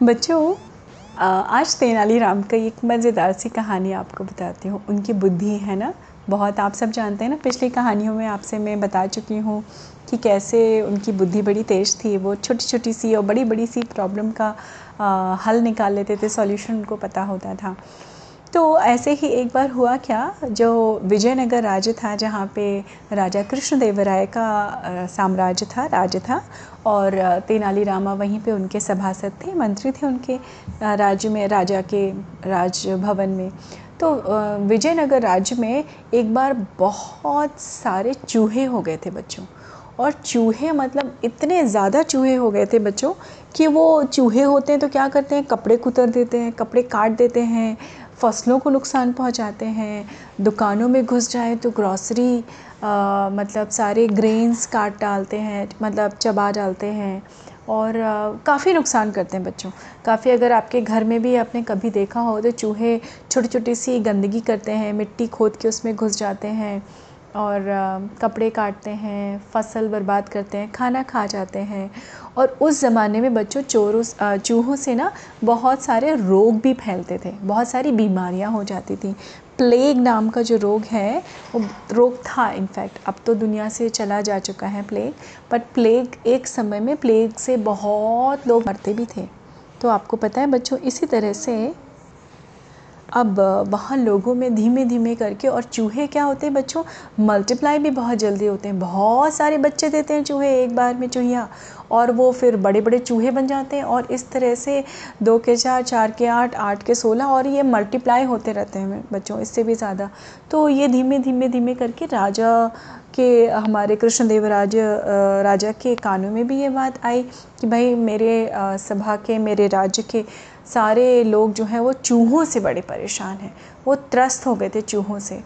बच्चों आज तेनालीराम का एक मज़ेदार सी कहानी आपको बताती हूँ। उनकी बुद्धि है ना? बहुत आप सब जानते हैं ना पिछली कहानियों में आपसे मैं बता चुकी हूँ कि कैसे उनकी बुद्धि बड़ी तेज़ थी। वो छोटी छोटी सी और बड़ी बड़ी सी प्रॉब्लम का आ, हल निकाल लेते थे सॉल्यूशन उनको पता होता था। तो ऐसे ही एक बार हुआ क्या, जो विजयनगर राज्य था, जहाँ पे राजा कृष्णदेव राय का साम्राज्य था, राज्य था, और तेनालीरामा वहीं पे उनके सभासद थे, मंत्री थे उनके राज्य में, राजा के राजभवन में। तो विजयनगर राज्य में एक बार बहुत सारे चूहे हो गए थे बच्चों, और चूहे मतलब इतने ज़्यादा चूहे हो गए थे बच्चों, कि वो चूहे होते हैं तो क्या करते हैं, कपड़े कुतर देते हैं, कपड़े काट देते हैं फ़सलों को नुकसान पहुंचाते हैं, दुकानों में घुस जाए तो ग्रॉसरी मतलब सारे ग्रेन्स काट डालते हैं मतलब चबा डालते हैं और काफ़ी नुकसान करते हैं बच्चों। काफ़ी अगर आपके घर में भी आपने कभी देखा हो तो चूहे छोटी छोटी सी गंदगी करते हैं, मिट्टी खोद के उसमें घुस जाते हैं। और कपड़े काटते हैं, फ़सल बर्बाद करते हैं, खाना खा जाते हैं। और उस ज़माने में बच्चों चोरों चूहों से ना बहुत सारे रोग भी फैलते थे, बहुत सारी बीमारियाँ हो जाती थी। प्लेग नाम का जो रोग है, वो रोग था इनफैक्ट अब तो दुनिया से चला जा चुका है प्लेग बट प्लेग एक समय में प्लेग से बहुत लोग मरते भी थे। तो आपको पता है बच्चों, इसी तरह से अब वहाँ लोगों में धीमे धीमे करके और चूहे क्या होते हैं बच्चों? मल्टीप्लाई भी बहुत जल्दी होते हैं। बहुत सारे बच्चे देते हैं चूहे एक बार में चूहिया और वो फिर बड़े बड़े चूहे बन जाते हैं और इस तरह से दो के चार चार के आठ आठ के सोलह और ये मल्टीप्लाई होते रहते हैं बच्चों, इससे भी ज़्यादा। तो ये धीमे धीमे धीमे करके राजा के, हमारे कृष्णदेव राज राजा के कानों में भी ये बात आई कि भाई मेरे सभा के, मेरे राज्य के सारे लोग जो हैं वो चूहों से बड़े परेशान हैं। वो त्रस्त हो गए थे चूहों से।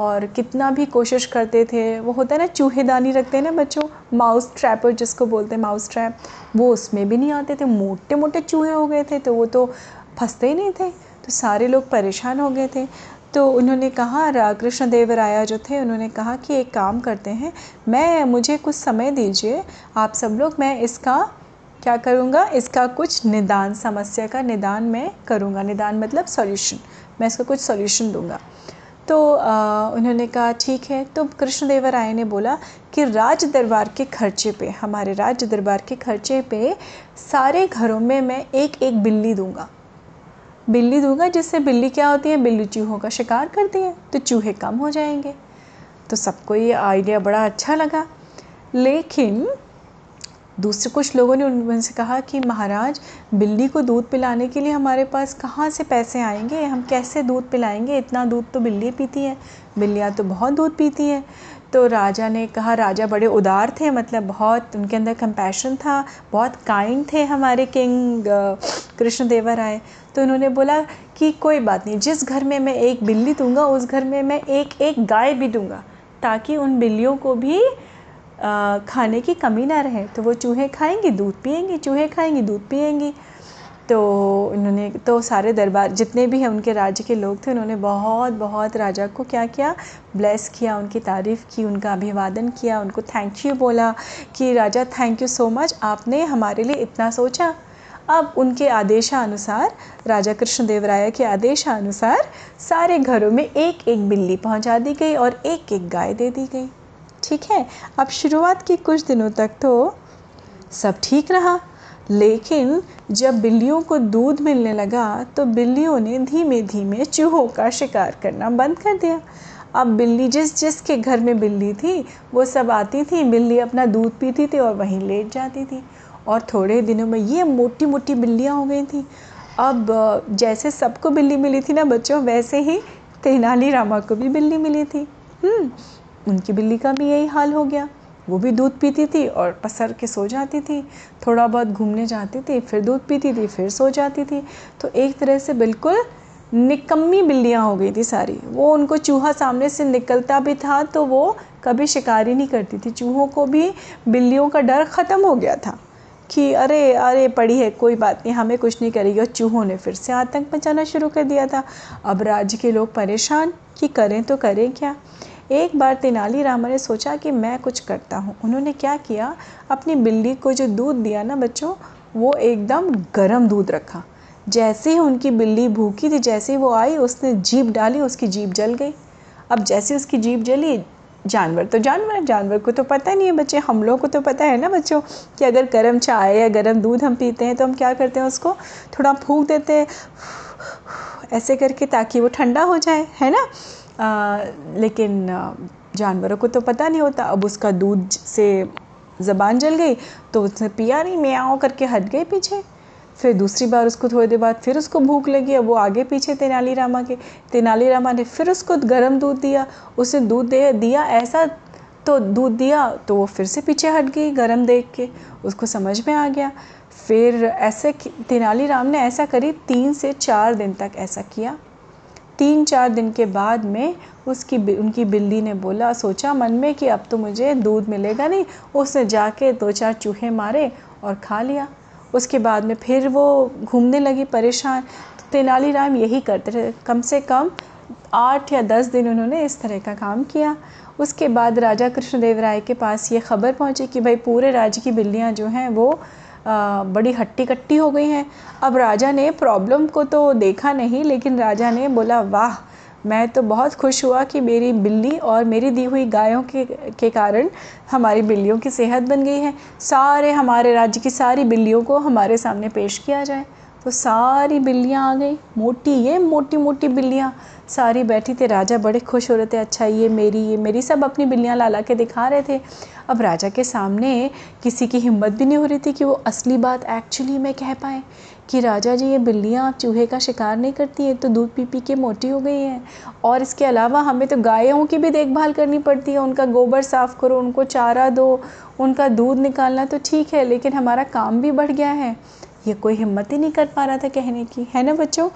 और कितना भी कोशिश करते थे, वो होता है ना, चूहेदानी रखते हैं ना बच्चों माउस ट्रैपर जिसको बोलते हैं माउस ट्रैप वो उसमें भी नहीं आते थे। मोटे मोटे चूहे हो गए थे तो वो तो फंसते ही नहीं थे। तो सारे लोग परेशान हो गए थे। तो उन्होंने कहा कृष्ण देव राया जो थे, उन्होंने कहा कि एक काम करते हैं, मैं, मुझे कुछ समय दीजिए, आप सब लोग, मैं इसका क्या करूँगा? इसका कुछ निदान समस्या का निदान मैं करूँगा। निदान मतलब सॉल्यूशन मैं इसका कुछ सॉल्यूशन दूँगा। तो आ, उन्होंने कहा ठीक है। तो कृष्णदेव राय ने बोला कि राज दरबार के खर्चे पे हमारे राज दरबार के खर्चे पे सारे घरों में मैं एक एक बिल्ली दूँगा। बिल्ली दूँगा जिससे बिल्ली क्या होती है? बिल्ली चूहों का शिकार करती है तो चूहे कम हो जाएँगे। तो सबको ये आइडिया बड़ा अच्छा लगा। लेकिन दूसरे कुछ लोगों ने उनसे कहा कि, महाराज, बिल्ली को दूध पिलाने के लिए हमारे पास कहाँ से पैसे आएँगे? हम कैसे दूध पिलाएँगे? इतना दूध तो बिल्ली पीती है। बिल्लियाँ तो बहुत दूध पीती हैं। तो राजा ने कहा, राजा बड़े उदार थे मतलब बहुत, उनके अंदर कंपैशन था, बहुत काइंड थे हमारे किंग कृष्ण देवर राय तो उन्होंने बोला कि, कोई बात नहीं, जिस घर में मैं एक बिल्ली दूँगा, उस घर में मैं एक एक गाय भी दूँगा, ताकि उन बिल्लियों को भी खाने की कमी ना रहे तो वो चूहे खाएँगी, दूध पिएँगी, चूहे खाएँगी, दूध पिएँगी। तो उन्होंने तो सारे दरबार, जितने भी हैं उनके राज्य के लोग थे, उन्होंने बहुत बहुत राजा को क्या किया? ब्लेस किया, उनकी तारीफ़ की, उनका अभिवादन किया, उनको थैंक यू बोला कि, राजा थैंक यू सो मच आपने हमारे लिए इतना सोचा। अब उनके आदेशानुसार, राजा कृष्णदेव राय के आदेशानुसार सारे घरों में एक एक बिल्ली पहुँचा दी गई और एक एक गाय दे दी गई। ठीक है अब शुरुआत के कुछ दिनों तक तो सब ठीक रहा। लेकिन जब बिल्लियों को दूध मिलने लगा तो बिल्लियों ने धीमे धीमे चूहों का शिकार करना बंद कर दिया। अब बिल्ली जिस जिसके घर में बिल्ली थी वो सब आती थी बिल्ली अपना दूध पीती थी और वहीं लेट जाती थी। और थोड़े दिनों में ये मोटी मोटी बिल्लियाँ हो गई थी। अब जैसे सबको बिल्ली मिली थी ना बच्चों वैसे ही तेनालीरामा को भी बिल्ली मिली थी। हम्म, उनकी बिल्ली का भी यही हाल हो गया। वो भी दूध पीती थी और पसर के सो जाती थी। थोड़ा बहुत घूमने जाती थी, फिर दूध पीती थी, फिर सो जाती थी। तो एक तरह से बिल्कुल निकम्मी बिल्लियाँ हो गई थी सारी। वो उनको चूहा सामने से निकलता भी था तो वो कभी शिकारी नहीं करती थी। चूहों को भी बिल्लियों का डर ख़त्म हो गया था कि अरे अरे, पड़ी है, कोई बात नहीं, हमें कुछ नहीं करेगी। और चूहों ने फिर से आतंक मचाना शुरू कर दिया था। अब राज्य के लोग परेशान कि करें तो करें क्या? एक बार तेनालीरामा ने सोचा कि मैं कुछ करता हूँ। उन्होंने क्या किया? अपनी बिल्ली को जो दूध दिया ना बच्चों, वो एकदम गर्म दूध रखा। जैसे ही उनकी बिल्ली भूखी थी, जैसे ही वो आई, उसने जीप डाली, उसकी जीप जल गई। अब जैसे उसकी जीप जली, जानवर तो जानवर जानवर को तो पता नहीं है बच्चे हम लोग को तो पता है ना बच्चों, कि अगर गर्म चाय या गर्म दूध हम पीते हैं तो हम क्या करते हैं उसको? थोड़ा फूंक देते हैं, ऐसे करके ताकि वो ठंडा हो जाए, है ना? लेकिन जानवरों को तो पता नहीं होता। अब उसका दूध से ज़बान जल गई तो उसने पिया नहीं मैं आओ करके हट गए पीछे। फिर दूसरी बार उसको थोड़ी देर बाद फिर उसको भूख लगी, अब वो आगे पीछे तेनालीरामा के। तेनालीरामा ने फिर उसको गर्म दूध दिया, उसे दूध दे, दिया ऐसा तो दूध दिया तो वो फिर से पीछे हट गई गर्म देख के। उसको समझ में आ गया। फिर ऐसे तेनालीराम ने ऐसा करीब तीन से चार दिन तक ऐसा किया। तीन चार दिन के बाद में उसकी उनकी बिल्ली ने बोला, सोचा मन में कि अब तो मुझे दूध मिलेगा नहीं। उसने जाके दो चार चूहे मारे और खा लिया। उसके बाद में फिर वो घूमने लगी परेशान। तो तेनालीराम यही करते रहे। कम से कम आठ या दस दिन उन्होंने इस तरह का काम किया। उसके बाद राजा कृष्णदेव राय के पास ये खबर पहुँची कि भाई पूरे राज्य की बिल्लियाँ जो हैं वो बड़ी हट्टी कट्टी हो गई हैं। अब राजा ने प्रॉब्लम को तो देखा नहीं, लेकिन राजा ने बोला, वाह, मैं तो बहुत खुश हुआ कि मेरी बिल्ली और मेरी दी हुई गायों के के कारण हमारी बिल्लियों की सेहत बन गई है। सारे हमारे राज्य की सारी बिल्लियों को हमारे सामने पेश किया जाए। तो सारी बिल्लियाँ आ गई। मोटी, ये मोटी मोटी बिल्लियाँ। सारी बैठी थे, राजा बड़े खुश हो रहे थे अच्छा ये मेरी ये मेरी, सब अपनी बिल्लियाँ ला ला के दिखा रहे थे। अब राजा के सामने किसी की हिम्मत भी नहीं हो रही थी कि वो असली बात एक्चुअली में कह पाए कि राजा जी, ये बिल्लियाँ आप चूहे का शिकार नहीं करती हैं तो दूध पी पी के मोटी हो गई हैं। और इसके अलावा हमें तो गायों की भी देखभाल करनी पड़ती है। उनका गोबर साफ़ करो, उनको चारा दो, उनका दूध निकालना तो ठीक है, लेकिन हमारा काम भी बढ़ गया है। ये कोई हिम्मत ही नहीं कर पा रहा था कहने की, है ना बच्चों?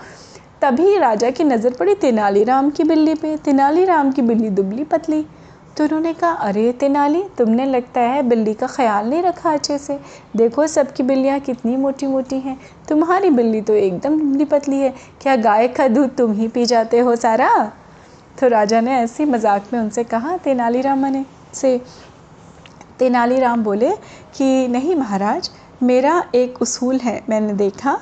तभी राजा की नज़र पड़ी तेनालीराम की बिल्ली पे। तेनालीराम की बिल्ली दुबली पतली। तो उन्होंने कहा, अरे तेनाली, तुमने लगता है बिल्ली का ख्याल नहीं रखा अच्छे से? देखो सबकी बिल्लियाँ कितनी मोटी मोटी हैं। तुम्हारी बिल्ली तो एकदम दुबली पतली है। क्या गाय का दूध तुम ही पी जाते हो सारा? तो राजा ने ऐसे मज़ाक में उनसे कहा तेनालीरामा ने, से तेनालीराम बोले कि, नहीं महाराज, मेरा एक उसूल है, मैंने देखा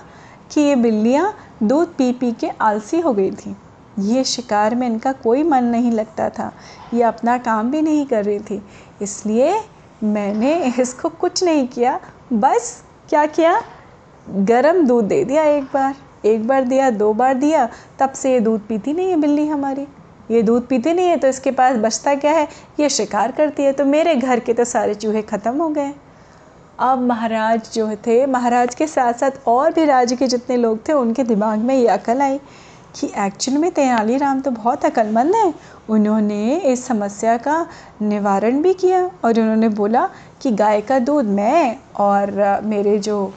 कि ये बिल्लियाँ दूध पी पी के आलसी हो गई थी। ये शिकार में इनका कोई मन नहीं लगता था, ये अपना काम भी नहीं कर रही थी। इसलिए मैंने इसको कुछ नहीं किया, बस क्या किया? गरम दूध दे दिया एक बार एक बार दिया, दो बार दिया, तब से ये दूध पीती नहीं है बिल्ली हमारी। ये दूध पीती नहीं है तो इसके पास बचता क्या है? ये शिकार करती है। तो मेरे घर के तो सारे चूहे ख़त्म हो गए। अब महाराज जो थे, महाराज के साथ साथ और भी राज्य के जितने लोग थे, उनके दिमाग में ये अकल आई कि एक्चुअल में तेनालीराम तो बहुत अक्लमंद हैं। उन्होंने इस समस्या का निवारण भी किया और उन्होंने बोला कि गाय का दूध मैं और मेरे जो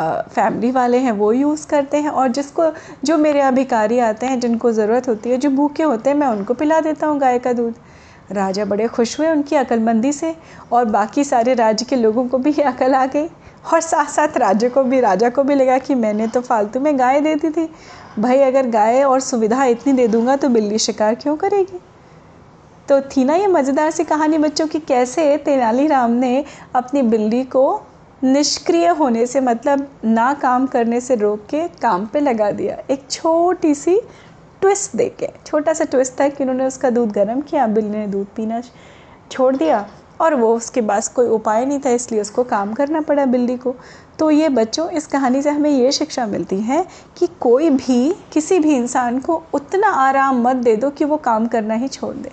फैमिली वाले हैं, वो यूज़ करते हैं और जिसको, जो मेरे अभिकारी आते हैं, जिनको ज़रूरत होती है, जो भूखे होते हैं, मैं उनको पिला देता हूँ गाय का दूध। राजा बड़े खुश हुए उनकी अकलमंदी से और बाकी सारे राज्य के लोगों को भी अकल आ गई और साथ साथ राज्य को भी, राजा को भी लगा कि मैंने तो फालतू में गाय दे दी थी। भाई, अगर गाय और सुविधा इतनी दे दूँगा तो बिल्ली शिकार क्यों करेगी? तो थी ना ये मज़ेदार सी कहानी बच्चों की, कैसे तेनालीराम ने अपनी बिल्ली को निष्क्रिय होने से मतलब ना काम करने से रोक के काम पे लगा दिया। एक छोटी सी ट्विस्ट दे के, छोटा सा ट्विस्ट था कि उन्होंने उसका दूध गर्म किया बिल्ली ने दूध पीना छोड़ दिया और वो उसके पास कोई उपाय नहीं था, इसलिए उसको काम करना पड़ा बिल्ली को। तो ये बच्चों, इस कहानी से हमें ये शिक्षा मिलती है कि कोई भी, किसी भी इंसान को उतना आराम मत दे दो कि वो काम करना ही छोड़ दे।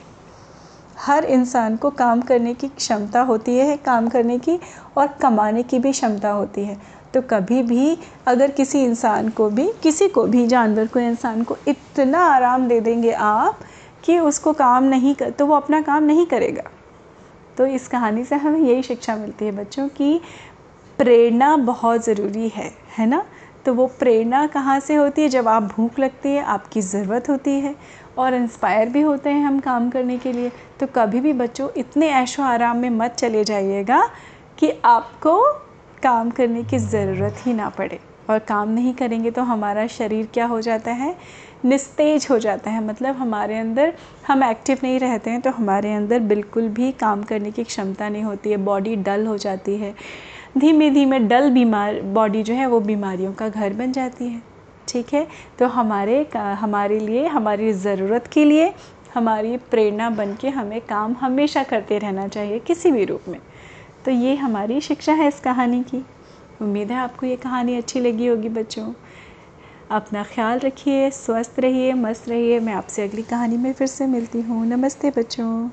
हर इंसान को काम करने की क्षमता होती है, काम करने की और कमाने की भी क्षमता होती है। तो कभी भी अगर किसी इंसान को भी, किसी को भी, जानवर को, इंसान को इतना आराम दे देंगे आप कि उसको काम नहीं कर तो वो अपना काम नहीं करेगा। तो इस कहानी से हमें यही शिक्षा मिलती है बच्चों की, प्रेरणा बहुत ज़रूरी है है ना? तो वो प्रेरणा कहाँ से होती है? जब आप भूख लगती है, आपकी ज़रूरत होती है और इंस्पायर भी होते हैं हम काम करने के लिए तो कभी भी बच्चों, इतने ऐशो आराम में मत चले जाइएगा कि आपको काम करने की ज़रूरत ही ना पड़े और काम नहीं करेंगे तो हमारा शरीर क्या हो जाता है? निस्तेज हो जाता है। मतलब हमारे अंदर, हम एक्टिव नहीं रहते हैं तो हमारे अंदर बिल्कुल भी काम करने की क्षमता नहीं होती है। बॉडी डल हो जाती है। धीमे धीमे डल बीमार बॉडी जो है वो बीमारियों का घर बन जाती है। ठीक है? तो हमारे हमारे लिए, हमारी ज़रूरत के लिए, हमारी प्रेरणा बन के हमें काम हमेशा करते रहना चाहिए किसी भी रूप में। तो ये हमारी शिक्षा है इस कहानी की। उम्मीद है आपको ये कहानी अच्छी लगी होगी बच्चों। अपना ख्याल रखिए, स्वस्थ रहिए, मस्त रहिए। मैं आपसे अगली कहानी में फिर से मिलती हूँ। नमस्ते बच्चों।